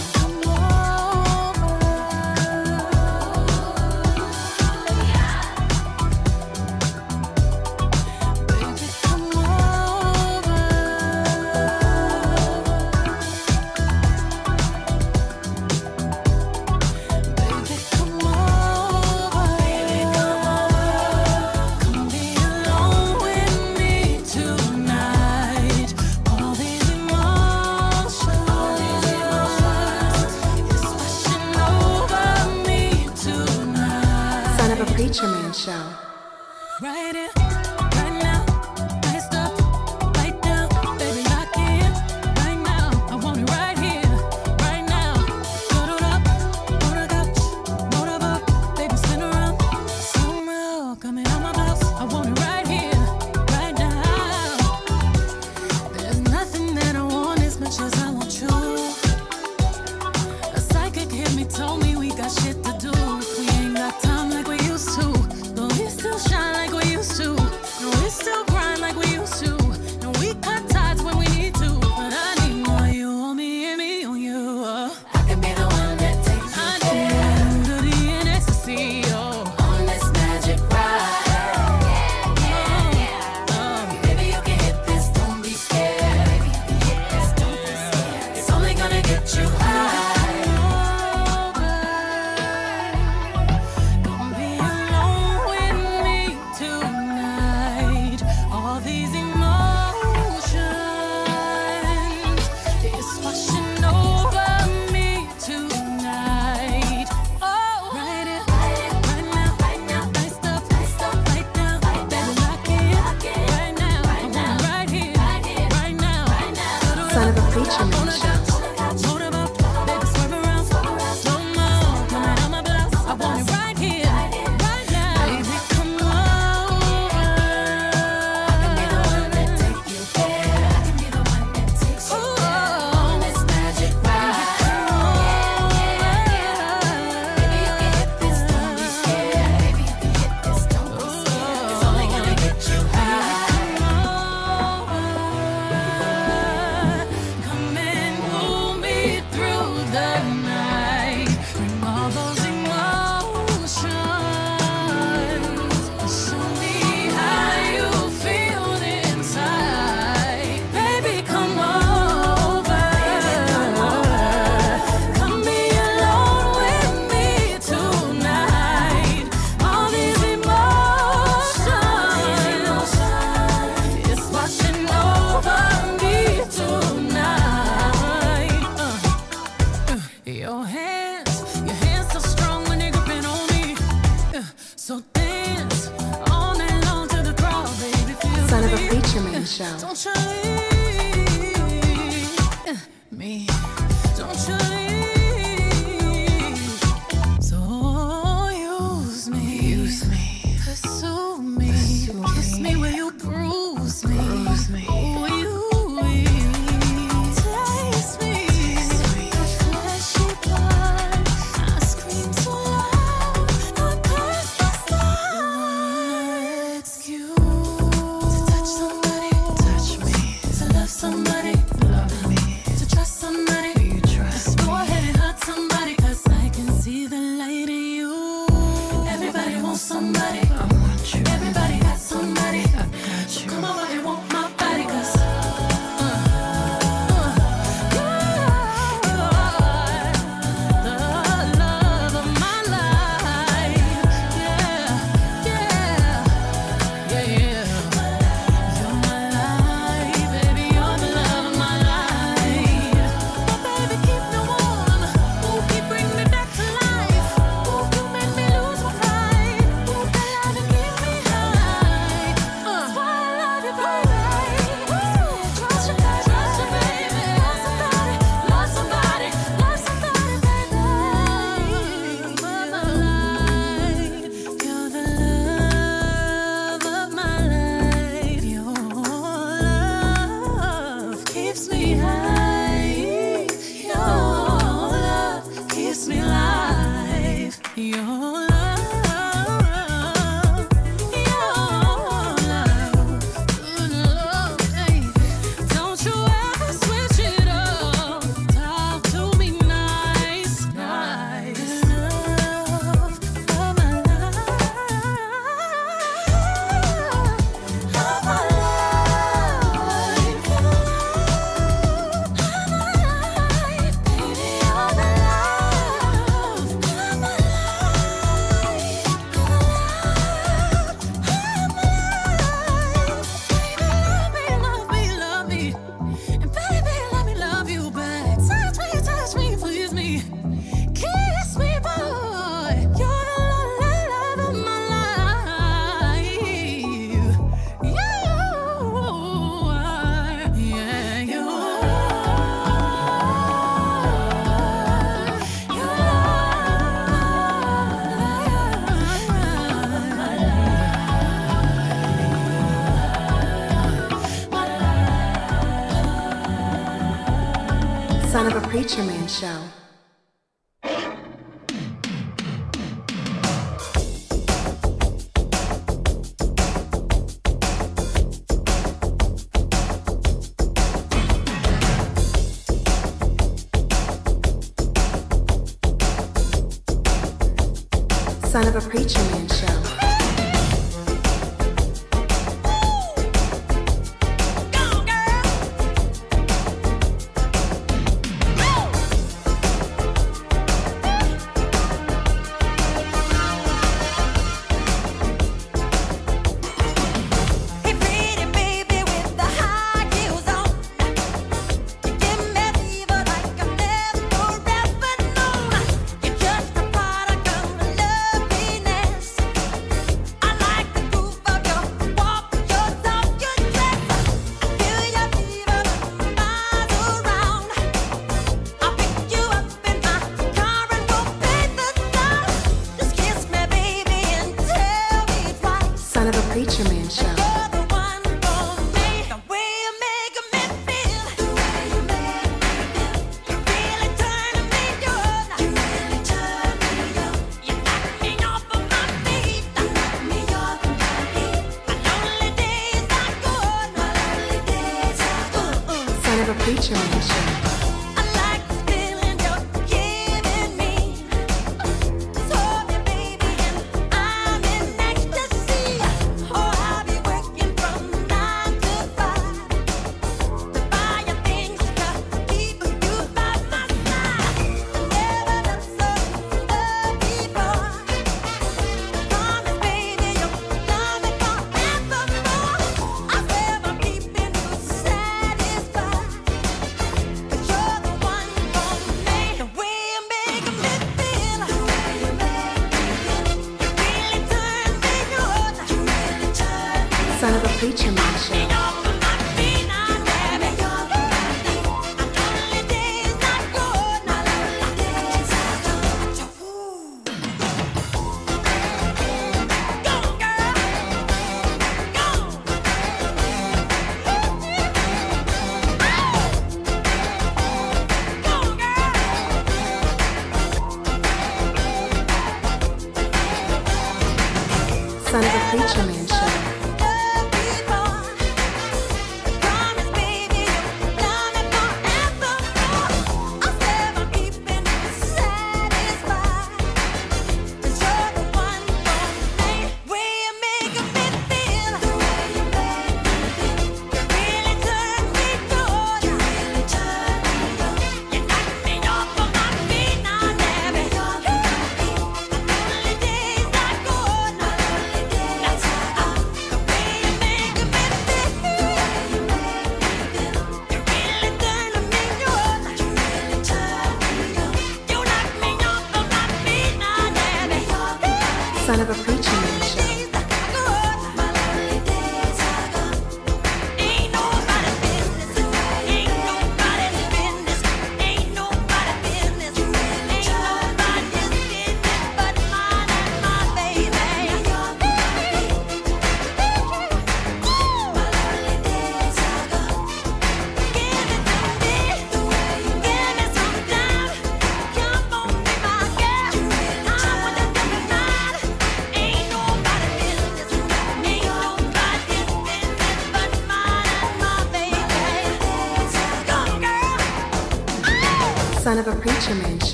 Son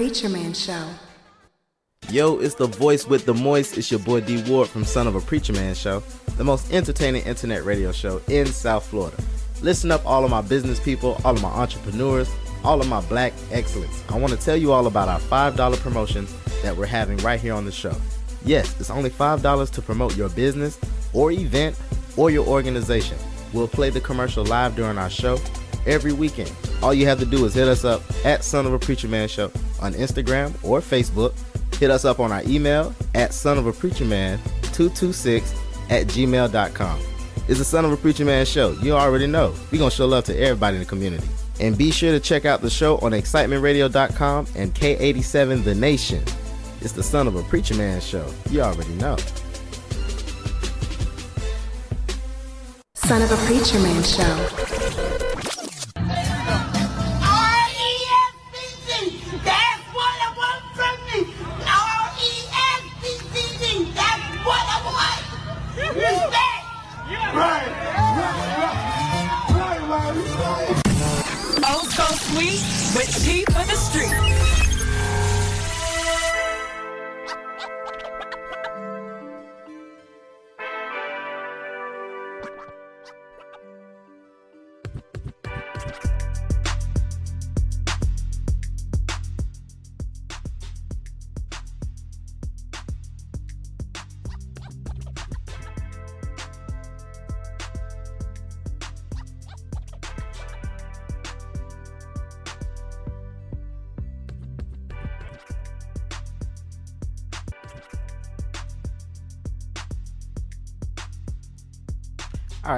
Preacher Man Show. Yo, it's the voice with the moist. It's your boy D Ward from Son of a Preacher Man Show, the most entertaining internet radio show in South Florida. Listen up, all of my business people, all of my entrepreneurs, all of my black excellence. I want to tell you all about our $5 promotion that we're having right here on the show. Yes, it's only $5 to promote your business or event or your organization. We'll play the commercial live during our show every weekend. All you have to do is hit us up at Son of a Preacher Man Show on Instagram or Facebook. Hit us up on our email at son of a preacher man 226 at gmail.com. It's the Son of a Preacher Man show. You already know. we're going to show love to everybody in the community. And be sure to check out the show on excitementradio.com and K87 The Nation. It's the Son of a Preacher Man show. You already know. Son of a Preacher Man Show. Oh, so sweet, but cheap for the street.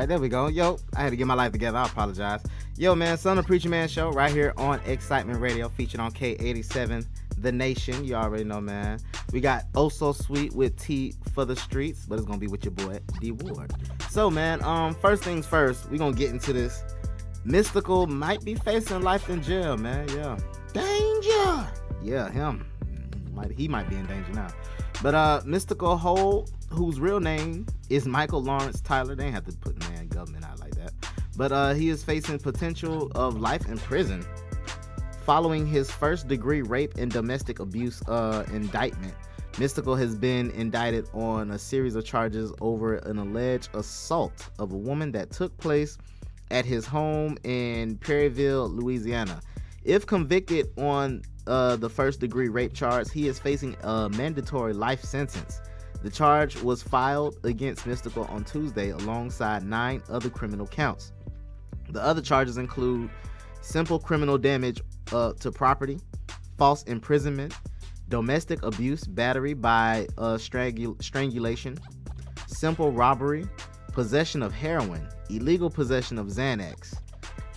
Right, there we go. Yo, I had to get my life together. I apologize. Yo, man, Son of Preacher Man show right here on Excitement Radio, featured on K87 The Nation. You already know, man. We got Oh So Sweet with T for the Streets, but it's gonna be with your boy D Ward. So, man, um, first things first, we gonna get into this. Mystikal might be facing life in jail, man. Yeah, danger. Yeah, him. Might he might be in danger now. But uh, Mystikal Hole, whose real name is Michael Lawrence Tyler, they have to put man government out like that. But uh, he is facing potential of life in prison following his first degree rape and domestic abuse uh, indictment. Mystikal has been indicted on a series of charges over an alleged assault of a woman that took place at his home in Prairieville, Louisiana. If convicted on uh, the first degree rape charge, he is facing a mandatory life sentence. The charge was filed against Mystikal on Tuesday alongside nine other criminal counts. The other charges include simple criminal damage uh, to property, false imprisonment, domestic abuse, battery by uh, strangul- strangulation, simple robbery, possession of heroin, illegal possession of Xanax,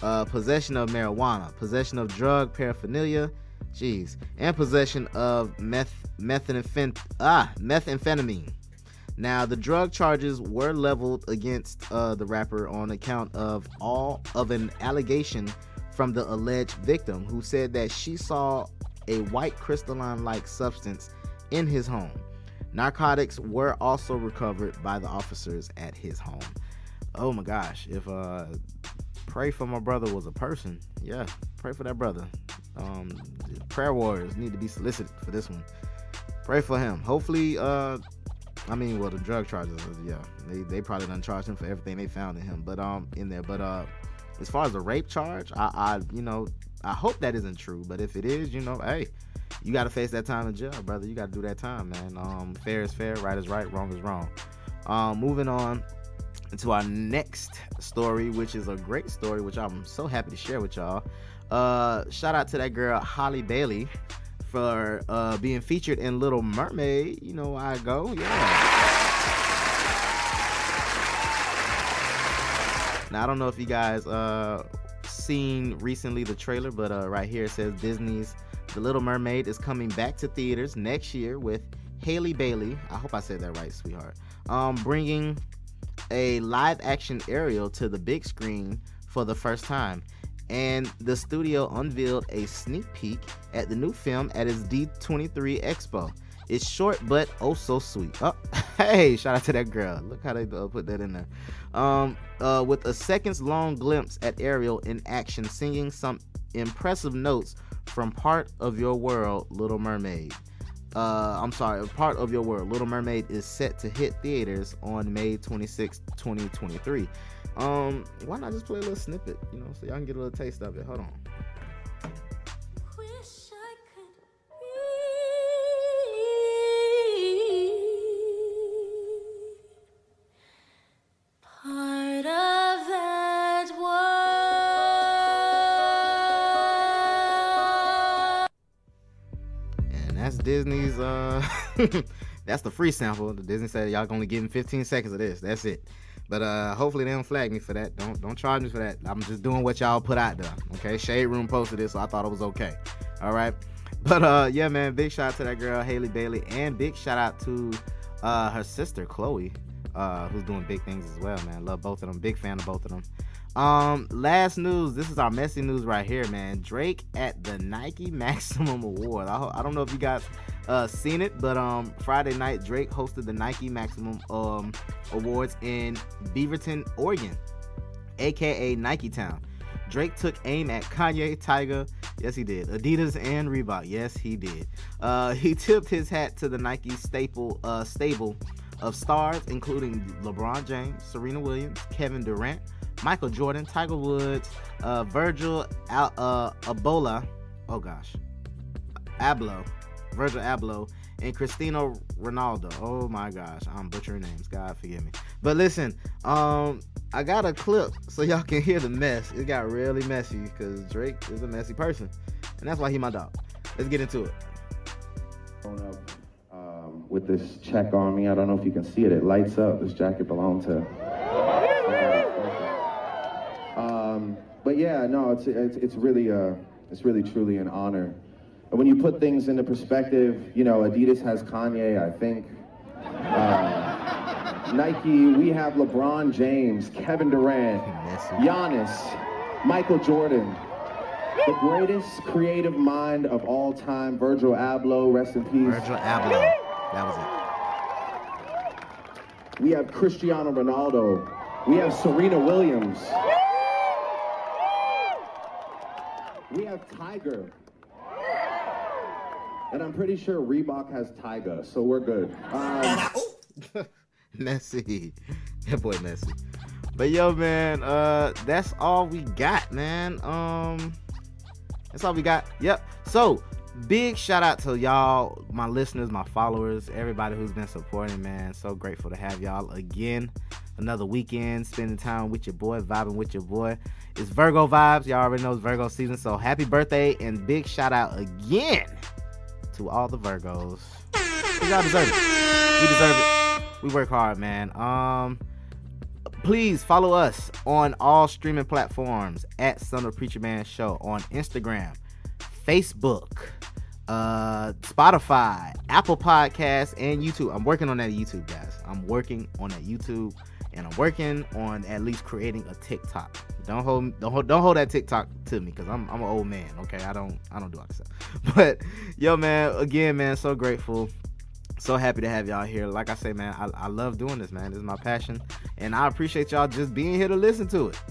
uh, possession of marijuana, possession of drug paraphernalia, jeez, and possession of meth methamphetamine. Ah, methamphetamine. Now, the drug charges were leveled against uh, the rapper on account of all of an allegation from the alleged victim, who said that she saw a white crystalline-like substance in his home. Narcotics were also recovered by the officers at his home. Oh my gosh! If uh, pray for my brother was a person, yeah, pray for that brother. Um, prayer warriors need to be solicited for this one. Pray for him. Hopefully, uh, I mean, well, the drug charges, uh, yeah, they they probably done charged him for everything they found in him, but um, in there. But uh, as far as the rape charge, I, I you know, I hope that isn't true. But if it is, you know, hey, you got to face that time in jail, brother. You got to do that time, man. Um, fair is fair, right is right, wrong is wrong. Um, moving on. into our next story, which is a great story, which I'm so happy to share with y'all. Uh, shout out to that girl Halle Bailey for uh, being featured in Little Mermaid. You know, I go, yeah. Now I don't know if you guys uh seen recently the trailer, but uh right here it says Disney's The Little Mermaid is coming back to theaters next year with Halle Bailey. I hope I said that right, sweetheart. Um, bringing a live action Ariel to the big screen for the first time. And the studio unveiled a sneak peek at the new film at its D23 Expo. It's short but oh so sweet. Oh, hey, shout out to that girl. Look how they uh, put that in there. Um, uh, with a seconds long glimpse at Ariel in action, singing some impressive notes from Part of Your World, Little Mermaid. Uh, I'm sorry, Part of Your World, Little Mermaid is set to hit theaters on May 26, 2023. Um, why not just play a little snippet, you know, so y'all can get a little taste of it. Hold on. Part of that world. And that's Disney's uh that's the free sample. The Disney said y'all can only give 15 seconds of this. That's it. But uh hopefully they don't flag me for that. Don't don't charge me for that. I'm just doing what y'all put out there. Okay. Shade Room posted this, so I thought it was okay. All right. But uh yeah, man, big shout out to that girl Halle Bailey and big shout out to uh her sister Chloe, uh, who's doing big things as well, man. Love both of them. Big fan of both of them. Um, last news. This is our messy news right here, man. Drake at the Nike Maximum Award. I, I don't know if you guys uh seen it, but um Friday night Drake hosted the Nike Maximum um Awards in Beaverton, Oregon, aka Nike Town. Drake took aim at Kanye, Tiger, yes he did, Adidas and Reebok, yes he did. Uh, he tipped his hat to the Nike staple uh, stable of stars, including LeBron James, Serena Williams, Kevin Durant, Michael Jordan, Tiger Woods, uh, Virgil Al- uh, Abola, oh gosh, Abloh, Virgil Abloh, and Cristiano Ronaldo. Oh my gosh, I'm butchering names. God forgive me. But listen, um, I got a clip so y'all can hear the mess. It got really messy because Drake is a messy person, and that's why he my dog. Let's get into it. um, with this check on me. I don't know if you can see it. It lights up. This jacket belonged to. Um, but yeah, no, it's it's, it's really uh, it's really truly an honor. And when you put things into perspective, you know, Adidas has Kanye, I think. Uh, Nike, we have LeBron James, Kevin Durant, Giannis, Michael Jordan, the greatest creative mind of all time, Virgil Abloh, rest in peace. Virgil Abloh, that was it. We have Cristiano Ronaldo. We have Serena Williams. We have Tiger. And I'm pretty sure Reebok has Tiger, so we're good. Um, messy. That boy messy. But yo, man, uh, that's all we got, man. Um, that's all we got. Yep. So big shout out to y'all, my listeners, my followers, everybody who's been supporting, man. So grateful to have y'all again. Another weekend, spending time with your boy, vibing with your boy. It's Virgo vibes. Y'all already know it's Virgo season. So happy birthday and big shout out again to all the Virgos. Y'all deserve it. We deserve it. We work hard, man. Um, please follow us on all streaming platforms at Son of Preacher Man Show on Instagram, Facebook, uh, Spotify, Apple Podcasts, and YouTube. I'm working on that YouTube, guys. I'm working on that YouTube, and I'm working on at least creating a TikTok. Don't hold, don't hold, don't hold that TikTok to me, cause I'm, I'm an old man. Okay, I don't, I don't do all that stuff. But yo, man, again, man, so grateful so happy to have y'all here. Like I say, man, I, I love doing this, man. This is my passion, and I appreciate y'all just being here to listen to it.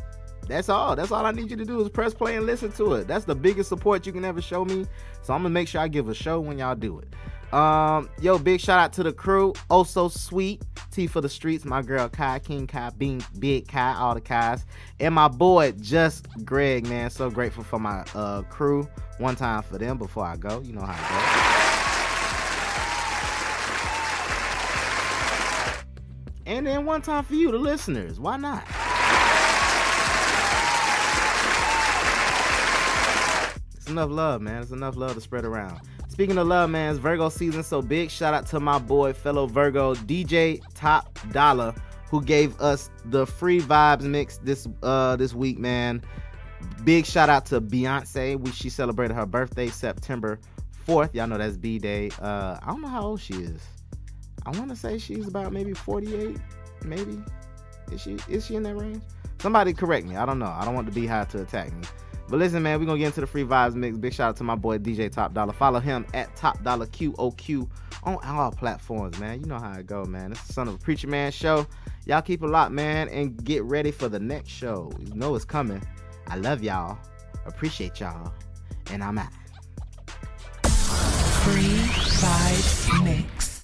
That's all. That's all I need you to do is press play and listen to it. That's the biggest support you can ever show me. So I'm gonna make sure I give a show when y'all do it. Um, yo, big shout out to the crew. Oh so sweet. T for the streets, my girl Kai King Kai, Bean Big Kai, all the Kais, and my boy Just Greg, man. So grateful for my uh, crew. One time for them before I go. You know how it goes. And then one time for you, the listeners. Why not? It's enough love, man. It's enough love to spread around. Speaking of love, man, it's Virgo season, so big shout out to my boy, fellow Virgo, DJ Top Dollar, who gave us the free vibes mix this uh this week, man. Big shout out to Beyonce. We, she celebrated her birthday September 4th. Y'all know that's B Day. Uh, I don't know how old she is. I want to say she's about maybe 48, maybe. Is she is she in that range? Somebody correct me. I don't know. I don't want the beehive to attack me. But listen, man, we're gonna get into the free vibes mix. Big shout out to my boy DJ Top Dollar. Follow him at Top Dollar QOQ on all platforms, man. You know how it go, man. It's the Son of a Preacher Man show. Y'all keep a lot, man, and get ready for the next show. You know it's coming. I love y'all. Appreciate y'all. And I'm out. Free Vibes Mix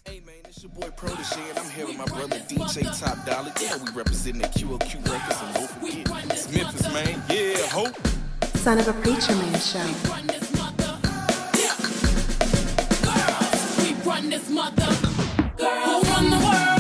boy Protege, and I'm here with my brother DJ Top Dollar. Yeah, we representing the QOQ Records, and don't forget, it's Memphis, man. Yeah, hope son of a preacher man show. We run this mother. Run the world?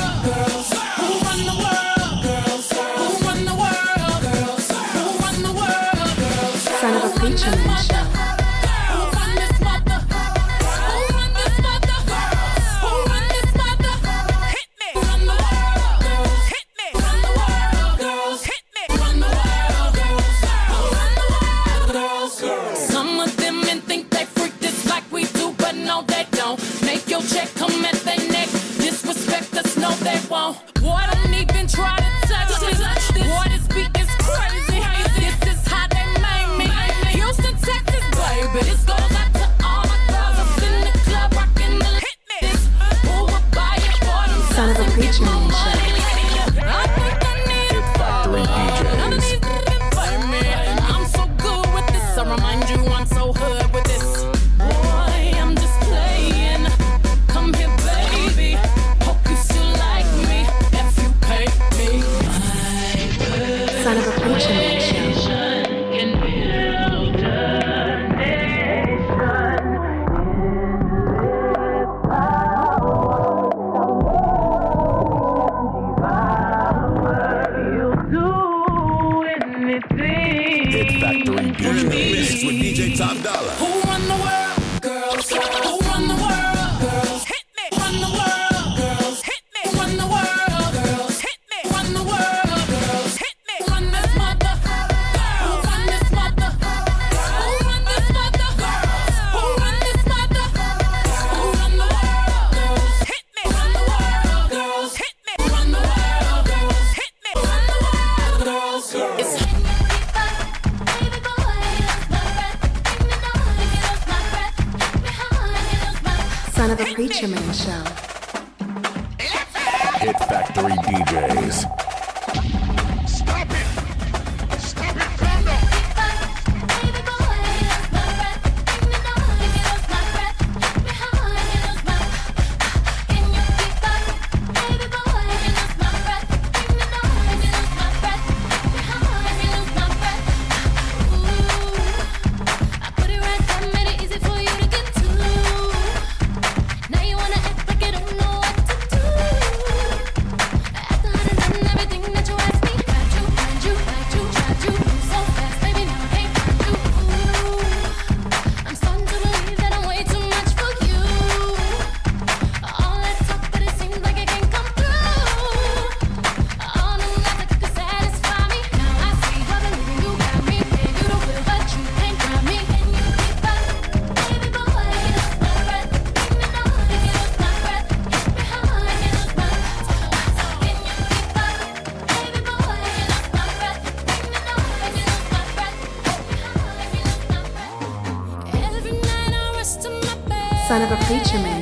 Feature Man.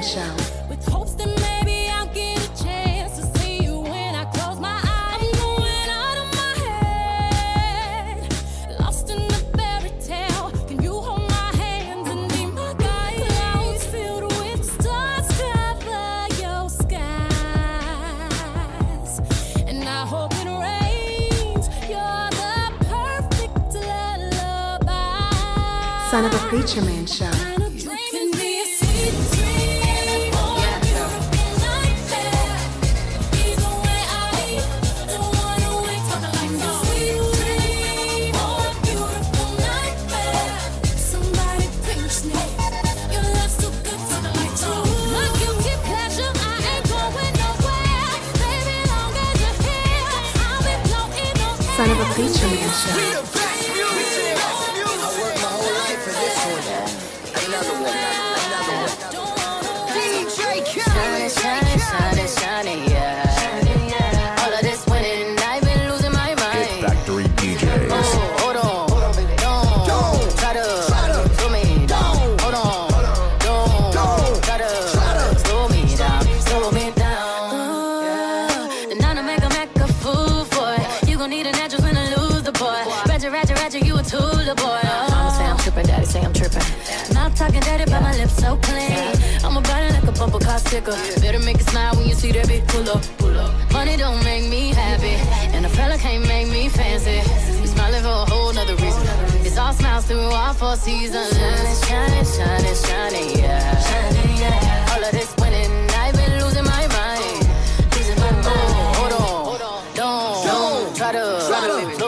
up. Slide up.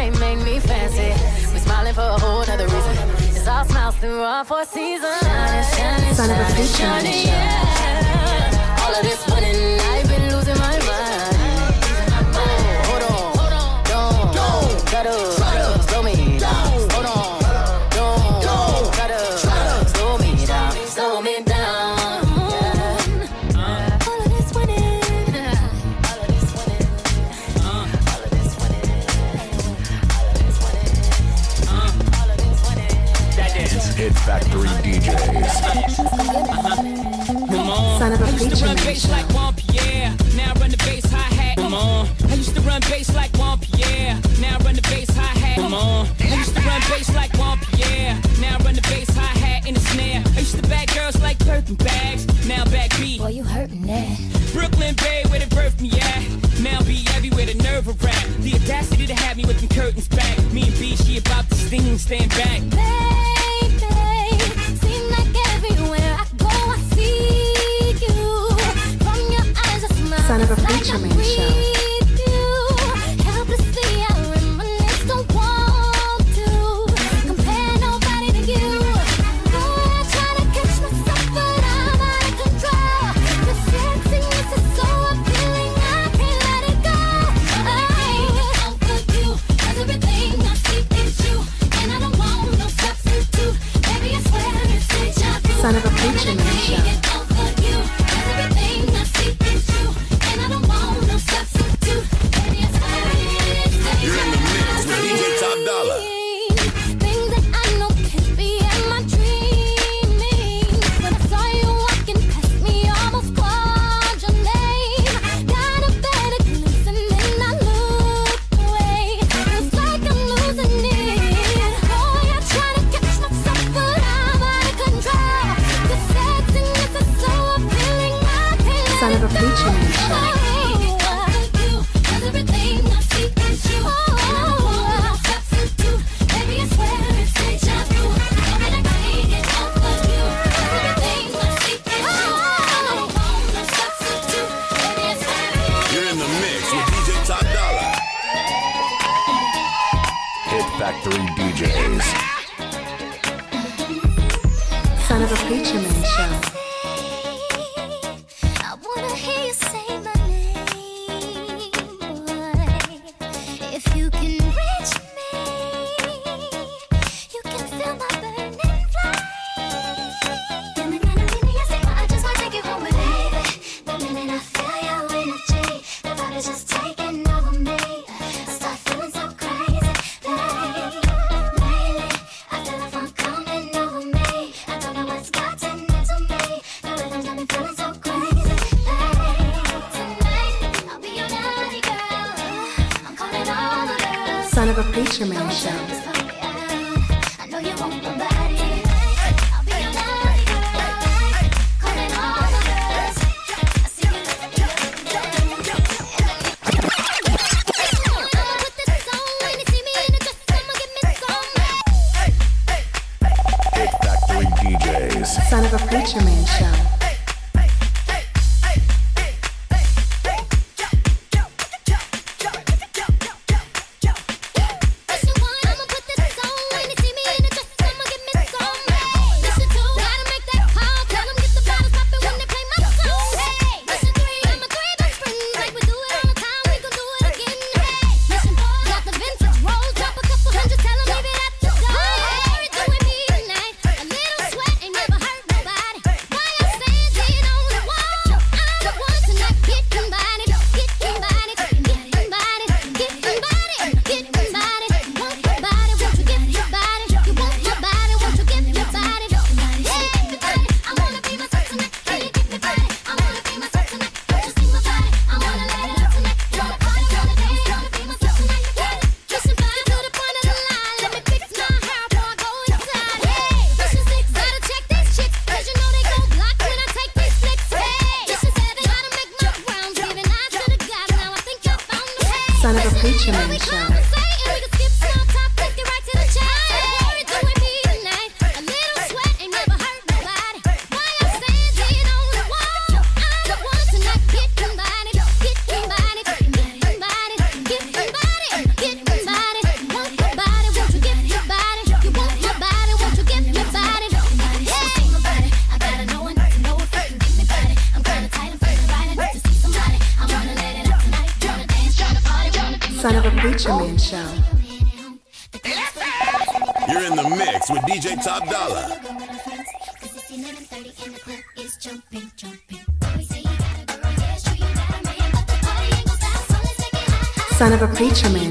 can't make me fancy. We smiling for a whole other reason. It's all smiles through all four seasons. Shining, shining, shining, shining, shining, yeah. All of this used to run bass like Womp, yeah. Now I run the bass hi hat. Come on. I used to run bass like Womp, yeah. Now I run the bass hi hat. Come on. I used to run bass like Womp, yeah. Now I run the bass hi hat in the snare. I used to bag girls like Birkin bags. Now back beat. Boy, you hurtin' that. Brooklyn Bay, where they birthed me at. Now be everywhere, the nerve of rap. The audacity to have me with the curtains back. Me and B, she about to sting, stand back.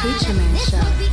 Feature Man Show.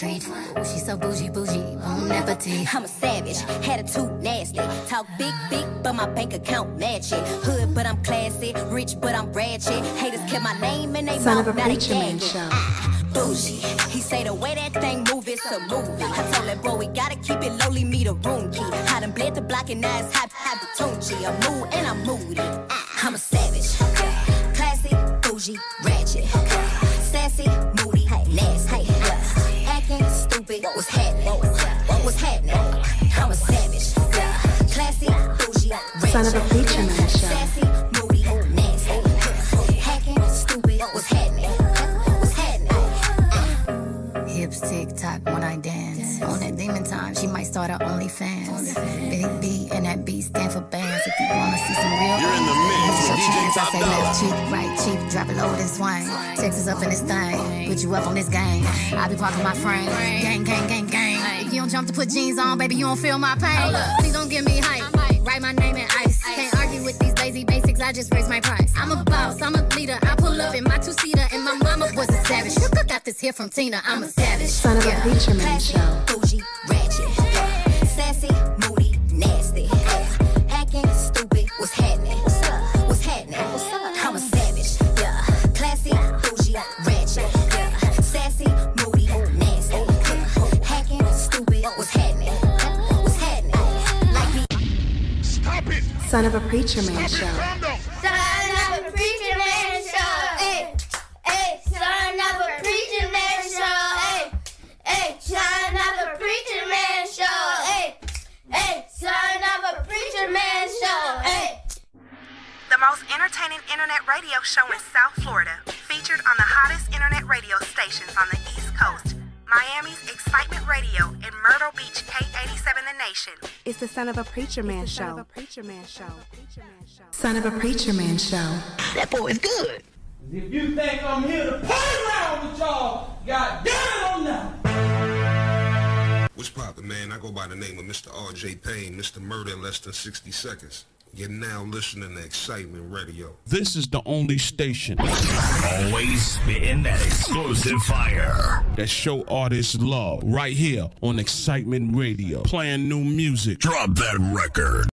Treat. Ooh, she's so bougie, bougie, bon appetit. I'm a savage, attitude nasty. Talk big, big, but my bank account match it. Hood, but I'm classy. Rich, but I'm ratchet. Haters kept my name and they Son mouth, of a preacher man show. Bougie. He say the way that thing move, it's a movie. I told him, bro, we gotta keep it lowly, me the room key. I done bled the block and now it's hot, hot. I'm mood and I'm moody. Ah, Son of a preacher man show. Sassy, moody, nasty. Hacking, stupid, what's happening? What's happening? Hips tick tock when I dance. On that demon time, she might start her OnlyFans. Big B and that B stand for bands. If you wanna see some real You're in the mix use your with DJ chance. I Top say Dollar. left cheek, right cheek, drop it low and swing. Texas up in this thing, put you up on this gang. I be parking my frame, gang, gang, gang, gang. If you don't jump to put jeans on, baby, you don't feel my pain. Please don't give me hype. Write my name in ice. Can't argue with these lazy basics. I just raise my price. I'm a boss, I'm a leader. I pull up in my two seater, and my mama was a savage. Got this here from Tina. I'm a savage. Son of a Yeah. preacher man show. Son of a preacher man show. Son of a Preacher Man show. Son of a Preacher Man show. Son of a Preacher Man show. That boy is good. If you think I'm here to play around with y'all, God man? I go by the name of Mr. R.J. Payne, Mr. Murder in less than 60 seconds. You're now listening to Excitement Radio. This is the only station. Always spitting that explosive fire. That show artists love. Right here on Excitement Radio. Playing new music. Drop that record.